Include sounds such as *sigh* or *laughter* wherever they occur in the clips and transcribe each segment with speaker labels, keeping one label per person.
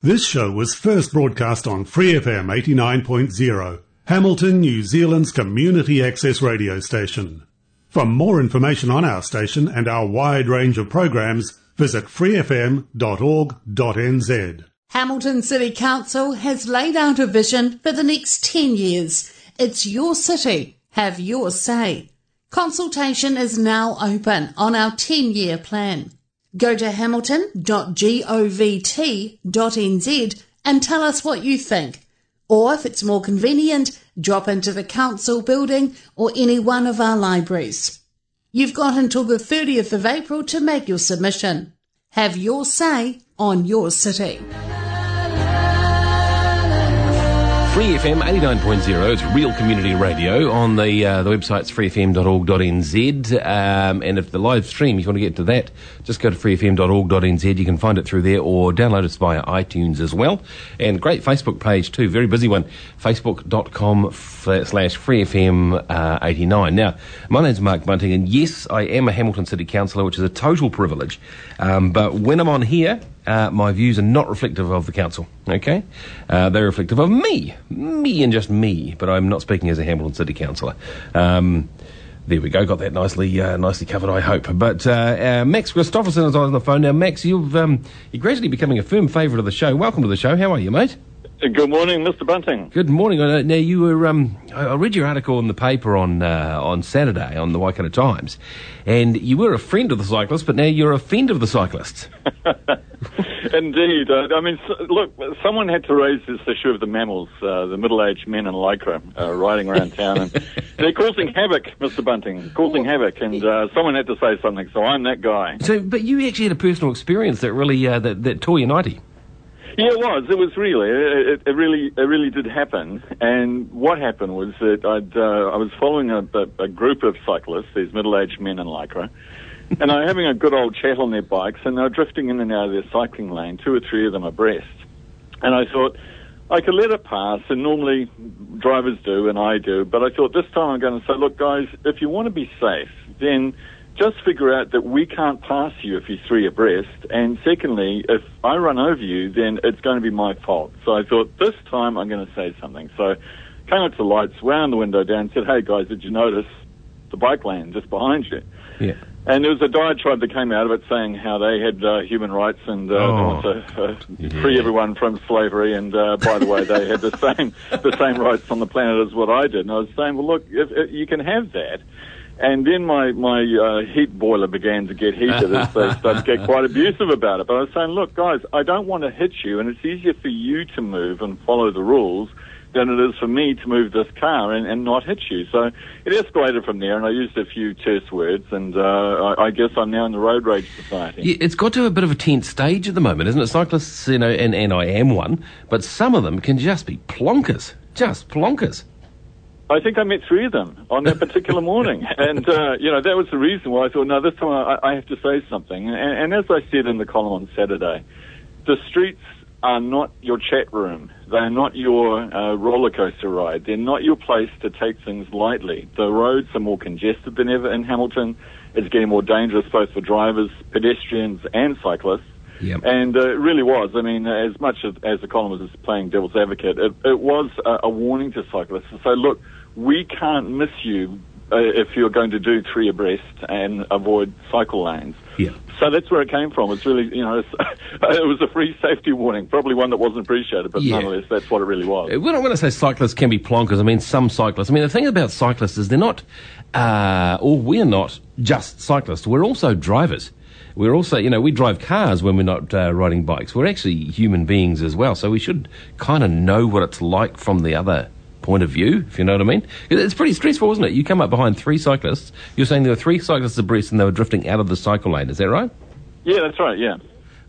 Speaker 1: This show was first broadcast on Free FM 89.0, Hamilton, New Zealand's community access radio station. For more information on our station and our wide range of programs, visit freefm.org.nz.
Speaker 2: Hamilton City Council has laid out a vision for the next 10 years. It's your city. Have your say. Consultation is now open on our 10 year plan. Go to hamilton.govt.nz and tell us what you think. Or if it's more convenient, drop into the council building or any one of our libraries. You've got until the 30th of April to make your submission. Have your say on your city.
Speaker 3: FM 89.0, it's real community radio. On the uh, the website's freefm.org.nz. Um, and if the live stream, if you want to get to that, just go to freefm.org.nz. You can find it through there or download it via iTunes as well. And great Facebook page too, very busy one, facebook.com slash freefm uh, 89. Now, my name's Mark Bunting, and yes, I am a Hamilton City Councillor, which is a total privilege. Um, but when I'm on here, uh, my views are not reflective of the council. Okay, uh, they're reflective of me, me and just me. But I'm not speaking as a Hamilton City Councillor. Um, there we go. Got that nicely, uh, nicely covered. I hope. But uh, uh, Max Christoffersen is on the phone now. Max, you've um, you're gradually becoming a firm favourite of the show. Welcome to the show. How are you, mate?
Speaker 4: Good morning, Mr. Bunting.
Speaker 3: Good morning. Uh, now you were. Um, I read your article in the paper on uh, on Saturday on the Waikato Times, and you were a friend of the cyclists, but now you're a friend of the cyclists. *laughs*
Speaker 4: Indeed. Uh, I mean, so, look, someone had to raise this issue of the MAMILs, uh, the middle-aged men in lycra uh, riding around town, and *laughs* they're causing havoc, Mr. Bunting, causing havoc, and uh, someone had to say something. So I'm that guy.
Speaker 3: So, but you actually had a personal experience that really uh, that that tore you nighty.
Speaker 4: Yeah, it was. It was really. It, it really. It really did happen. And what happened was that I'd, uh, I was following a, a, a group of cyclists, these middle-aged men in lycra, *laughs* and they're having a good old chat on their bikes, and they were drifting in and out of their cycling lane, two or three of them abreast. And I thought I could let it pass, and normally drivers do, and I do. But I thought this time I'm going to say, look, guys, if you want to be safe, then just figure out that we can't pass you if you're three abreast. And secondly, if I run over you, then it's going to be my fault. So I thought this time I'm going to say something. So came up to the lights, wound the window down, and said, hey guys, did you notice the bike lane just behind you?
Speaker 3: Yeah.
Speaker 4: And there was a diatribe that came out of it saying how they had uh, human rights and uh,
Speaker 3: Oh.
Speaker 4: to uh, free everyone from slavery. And uh, by the way, they had the *laughs* same the same rights on the planet as what I did. And I was saying, well, look, if, if you can have that. And then my my uh, heat boiler began to get heated as they started to get quite abusive about it. But I was saying, look, guys, I don't want to hit you, and it's easier for you to move and follow the rules than it is for me to move this car and, and not hit you. So it escalated from there, and I used a few terse words, and uh, I, I guess I'm now in the road rage society.
Speaker 3: Yeah, It's got to a bit of a tense stage at the moment, isn't it? Cyclists, you know, and, and I am one, but some of them can just be plonkers. Just plonkers.
Speaker 4: I think I met three of them on that particular morning, *laughs* and uh, you know that was the reason why I thought, no, this time I, I have to say something. And, and as I said in the column on Saturday, the streets are not your chat room. They're not your uh, roller coaster ride. They're not your place to take things lightly. The roads are more congested than ever in Hamilton. It's getting more dangerous both for drivers, pedestrians, and cyclists.
Speaker 3: Yep.
Speaker 4: And uh, it really was. I mean, as much as, as the column was playing devil's advocate, it, it was a, a warning to cyclists to say, look, we can't miss you uh, if you're going to do three abreast and avoid cycle lanes.
Speaker 3: Yeah.
Speaker 4: So that's where it came from. It's really, you know, it's, *laughs* it was a free safety warning, probably one that wasn't appreciated, but
Speaker 3: Yeah.
Speaker 4: nonetheless, that's what it really was.
Speaker 3: When I, when I say cyclists can be plonkers, I mean some cyclists. I mean, the thing about cyclists is they're not, uh, or we're not just cyclists. We're also drivers. We're also, you know, we drive cars when we're not uh, riding bikes. We're actually human beings as well. So we should kind of know what it's like from the other point of view, if you know what I mean. It's pretty stressful, isn't it? You come up behind three cyclists. You're saying there were three cyclists abreast and they were drifting out of the cycle lane. Is that right?
Speaker 4: Yeah, that's right, yeah.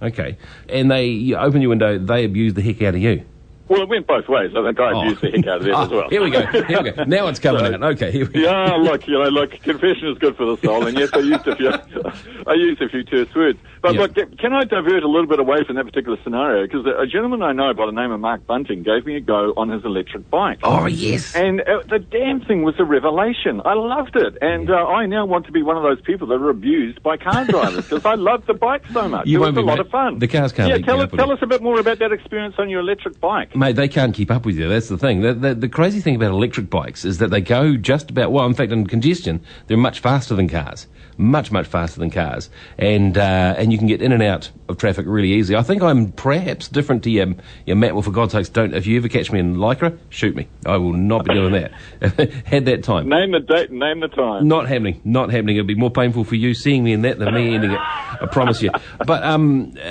Speaker 3: Okay. And they you open your window, they abuse the heck out of you.
Speaker 4: Well, it went both ways. I think I
Speaker 3: Oh.
Speaker 4: abused the heck out of it
Speaker 3: Ah,
Speaker 4: as well.
Speaker 3: Here we go. Here we go. Now it's coming
Speaker 4: So-
Speaker 3: out. Okay. Here we go.
Speaker 4: Yeah, look, you know, look, confession is good for the soul, and yes, I used a few, *laughs* I used a few terse words. But
Speaker 3: Yeah.
Speaker 4: look, can I divert a little bit away from that particular scenario? Because a gentleman I know by the name of Mark Bunting gave me a go on his electric bike.
Speaker 3: Oh yes.
Speaker 4: And uh, the damn thing was a revelation. I loved it. And uh, I now want to be one of those people that are abused by car *laughs* drivers because I love the bike so much.
Speaker 3: You
Speaker 4: it
Speaker 3: won't
Speaker 4: was a lot of fun.
Speaker 3: The cars can't
Speaker 4: Yeah, tell, us, tell us a bit more about that experience on your electric bike.
Speaker 3: Mate, they can't keep up with you. That's the thing. The, the, the crazy thing about electric bikes is that they go just about, well, in fact, in congestion, they're much faster than cars. Much, much faster than cars. And, uh, and you can get in and out of traffic really easy. I think I'm perhaps different to your, your Matt. Well, for God's sakes, don't, if you ever catch me in Lycra, shoot me. I will not be doing that. *laughs* Had that time.
Speaker 4: Name the date, name the time.
Speaker 3: Not happening. Not happening. It'd be more painful for you seeing me in that than me ending it. I promise you. But um, uh,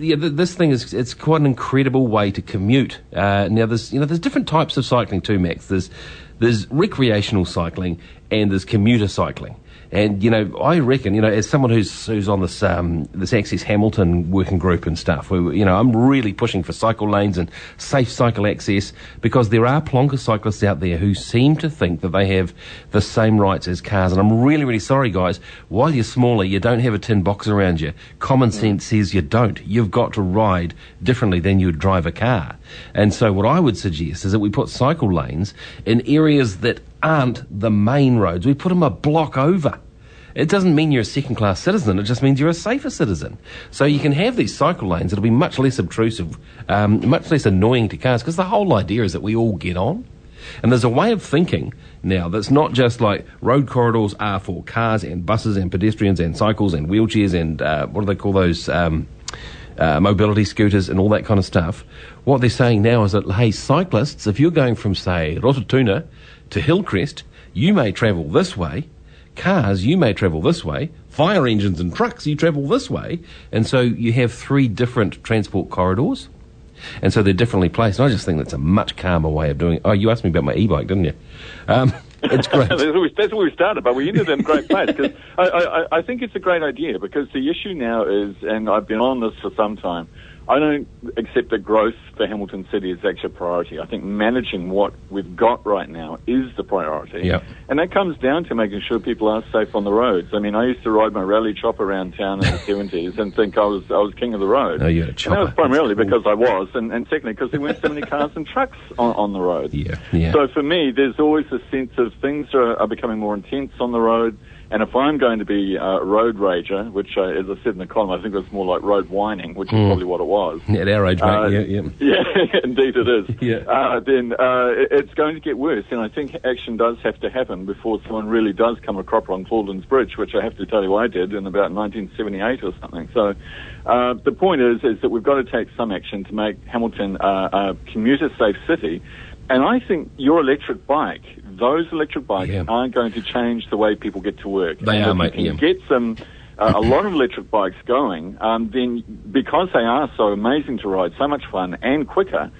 Speaker 3: yeah, this thing is it's quite an incredible way to commute. Uh, now there's you know there's different types of cycling too, Max. There's there's recreational cycling and there's commuter cycling. And you know, I reckon you know, as someone who's who's on this um, this Access Hamilton working group and stuff, we, you know, I'm really pushing for cycle lanes and safe cycle access because there are plonker cyclists out there who seem to think that they have the same rights as cars. And I'm really, really sorry, guys. While you're smaller, you don't have a tin box around you. Common sense says you don't. You've got to ride differently than you'd drive a car. And so, what I would suggest is that we put cycle lanes in areas that aren't the main roads. We put them a block over. It doesn't mean you're a second class citizen, it just means you're a safer citizen. So you can have these cycle lanes, it'll be much less obtrusive, um, much less annoying to cars, because the whole idea is that we all get on. And there's a way of thinking now that's not just like road corridors are for cars and buses and pedestrians and cycles and wheelchairs and uh, what do they call those? Um, uh, mobility scooters and all that kind of stuff. What they're saying now is that, hey, cyclists, if you're going from, say, Rototuna to Hillcrest, you may travel this way. Cars, you may travel this way. Fire engines and trucks, you travel this way. And so you have three different transport corridors. And so they're differently placed. And I just think that's a much calmer way of doing it. Oh, you asked me about my e-bike, didn't you? Um, *laughs* it's great.
Speaker 4: that's, where we, that's where we started, but we ended in a great place because I, I, I think it's a great idea because the issue now is, and I've been on this for some time, I don't accept that growth for Hamilton City is actually a priority. I think managing what we've got right now is the priority.
Speaker 3: Yeah.
Speaker 4: And that comes down to making sure people are safe on the roads. I mean, I used to ride my Raleigh chop around town in the *laughs* 70s and think I was, I was king of the road.
Speaker 3: Oh, you had a
Speaker 4: And that was primarily
Speaker 3: cool.
Speaker 4: because I was, and, and secondly because there weren't so many cars and trucks on, on the road.
Speaker 3: Yeah, yeah.
Speaker 4: So for me, there's always a sense of things are, are becoming more intense on the road. And if I'm going to be a road rager, which, uh, as I said in the column, I think it was more like road whining, which is probably what it was.
Speaker 3: At our age, mate.
Speaker 4: Uh,
Speaker 3: yeah, yeah. *laughs*
Speaker 4: Yeah, indeed it is.
Speaker 3: Yeah.
Speaker 4: Uh, then uh, it's going to get worse, and I think action does have to happen before someone really does come a crop along Claudelands Bridge, which I have to tell you I did in about 1978 or something. So uh, the point is, is that we've got to take some action to make Hamilton uh, a commuter-safe city. And I think your electric bike, those electric bikes,
Speaker 3: Yeah.
Speaker 4: are going to change the way people get to work.
Speaker 3: They
Speaker 4: and
Speaker 3: are,
Speaker 4: if
Speaker 3: mate,
Speaker 4: You can
Speaker 3: yeah.
Speaker 4: get some uh, a lot of electric bikes going, um, then because they are so amazing to ride, so much fun and quicker,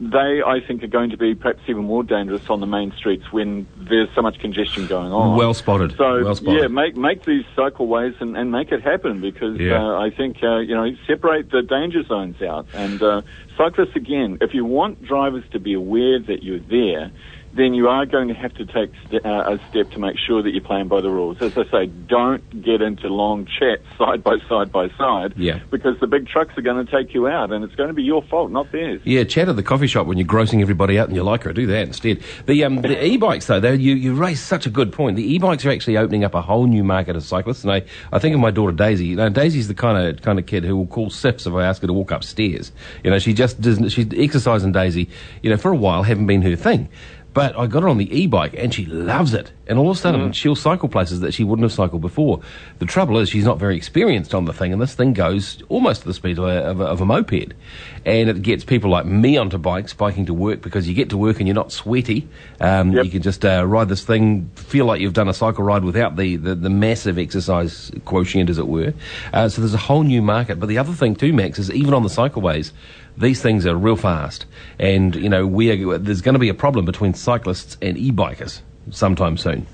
Speaker 4: they I think are going to be perhaps even more dangerous on the main streets when there's so much congestion going on.
Speaker 3: Well spotted.
Speaker 4: So
Speaker 3: well spotted.
Speaker 4: yeah, make make these cycleways and, and make it happen because
Speaker 3: Yeah.
Speaker 4: uh, I think uh, you know separate the danger zones out and uh, cyclists again. If you want drivers to be aware that you're there, then you are going to have to take st- uh, a step to make sure that you're playing by the rules. As I say, don't get into long chats *laughs* side by side by side
Speaker 3: Yeah.
Speaker 4: because the big trucks are going to take you out and it's going to be your fault, not theirs.
Speaker 3: Yeah, chat at the coffee shop when you're grossing everybody out and you like her. Do that instead. The um, the e-bikes though, you you raise such a good point. The e-bikes are actually opening up a whole new market of cyclists. And I, I think of my daughter Daisy. You know, Daisy's the kind of kind of kid who will call sips if I ask her to walk upstairs. You know, she just doesn't. She's exercising Daisy. You know, for a while haven't been her thing. But I got her on the e-bike and she loves it. And all of a sudden she'll cycle places that she wouldn't have cycled before. The trouble is she's not very experienced on the thing and this thing goes almost to the speed of a, of a, of a moped. And it gets people like me onto bikes, biking to work because you get to work and you're not sweaty. Um,
Speaker 4: Yep.
Speaker 3: You can just uh, ride this thing, feel like you've done a cycle ride without the, the, the massive exercise quotient, as it were. Uh, so there's a whole new market. But the other thing too, Max, is even on the cycleways, these things are real fast, and you know we are, there's going to be a problem between cyclists and e-bikers sometime soon.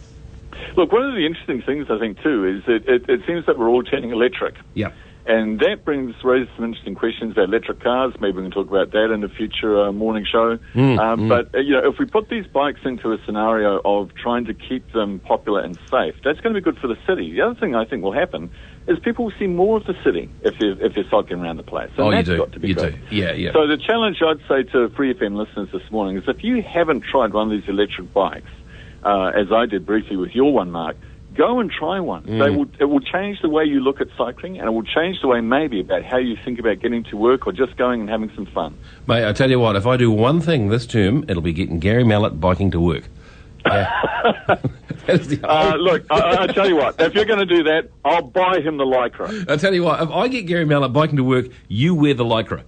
Speaker 4: Look, one of the interesting things I think too is that it, it seems that we're all turning electric.
Speaker 3: Yeah.
Speaker 4: And that brings raises some interesting questions about electric cars. Maybe we can talk about that in a future uh, morning show.
Speaker 3: Mm,
Speaker 4: um,
Speaker 3: mm.
Speaker 4: But uh, you know, if we put these bikes into a scenario of trying to keep them popular and safe, that's going to be good for the city. The other thing I think will happen is people will see more of the city if they're, if they're cycling around the place. And
Speaker 3: Oh, you do.
Speaker 4: got to be
Speaker 3: You
Speaker 4: good.
Speaker 3: do. Yeah, yeah.
Speaker 4: So the challenge I'd say to Free FM listeners this morning is if you haven't tried one of these electric bikes, uh, as I did briefly with your one, Mark, go and try one.
Speaker 3: Mm.
Speaker 4: They will, it will change the way you look at cycling, and it will change the way maybe about how you think about getting to work or just going and having some fun.
Speaker 3: Mate, I tell you what, if I do one thing this term, it'll be getting Garry Mallett biking to work. *laughs* *laughs* The
Speaker 4: Uh, look, I, I tell you what, if you're going to do that, I'll buy him the lycra.
Speaker 3: I tell you what, if I get Garry Mallett biking to work, you wear the lycra.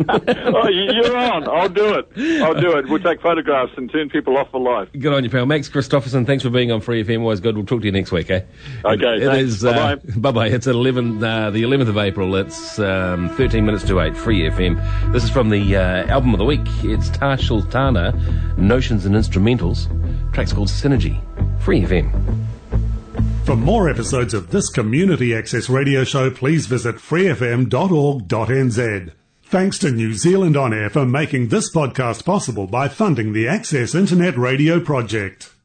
Speaker 3: *laughs*
Speaker 4: oh, you- you're on. I'll do it. I'll do it. We'll take photographs and turn people off for life.
Speaker 3: Good on you, pal. Max Christoffersen, thanks for being on Free FM. Always good. We'll talk to you next week, eh?
Speaker 4: Okay,
Speaker 3: It
Speaker 4: thanks.
Speaker 3: uh,
Speaker 4: Bye-bye.
Speaker 3: bye-bye. It's at 11, uh, the 11th of April. It's um, 13 minutes to 8, Free FM. This is from the uh, album of the week. It's Tash Sultana, Notions and Instrumentals. Track's called Synergy. Free FM.
Speaker 1: For more episodes of this community access radio show, please visit freefm.org.nz. Thanks to New Zealand On Air for making this podcast possible by funding the Access Internet Radio Project.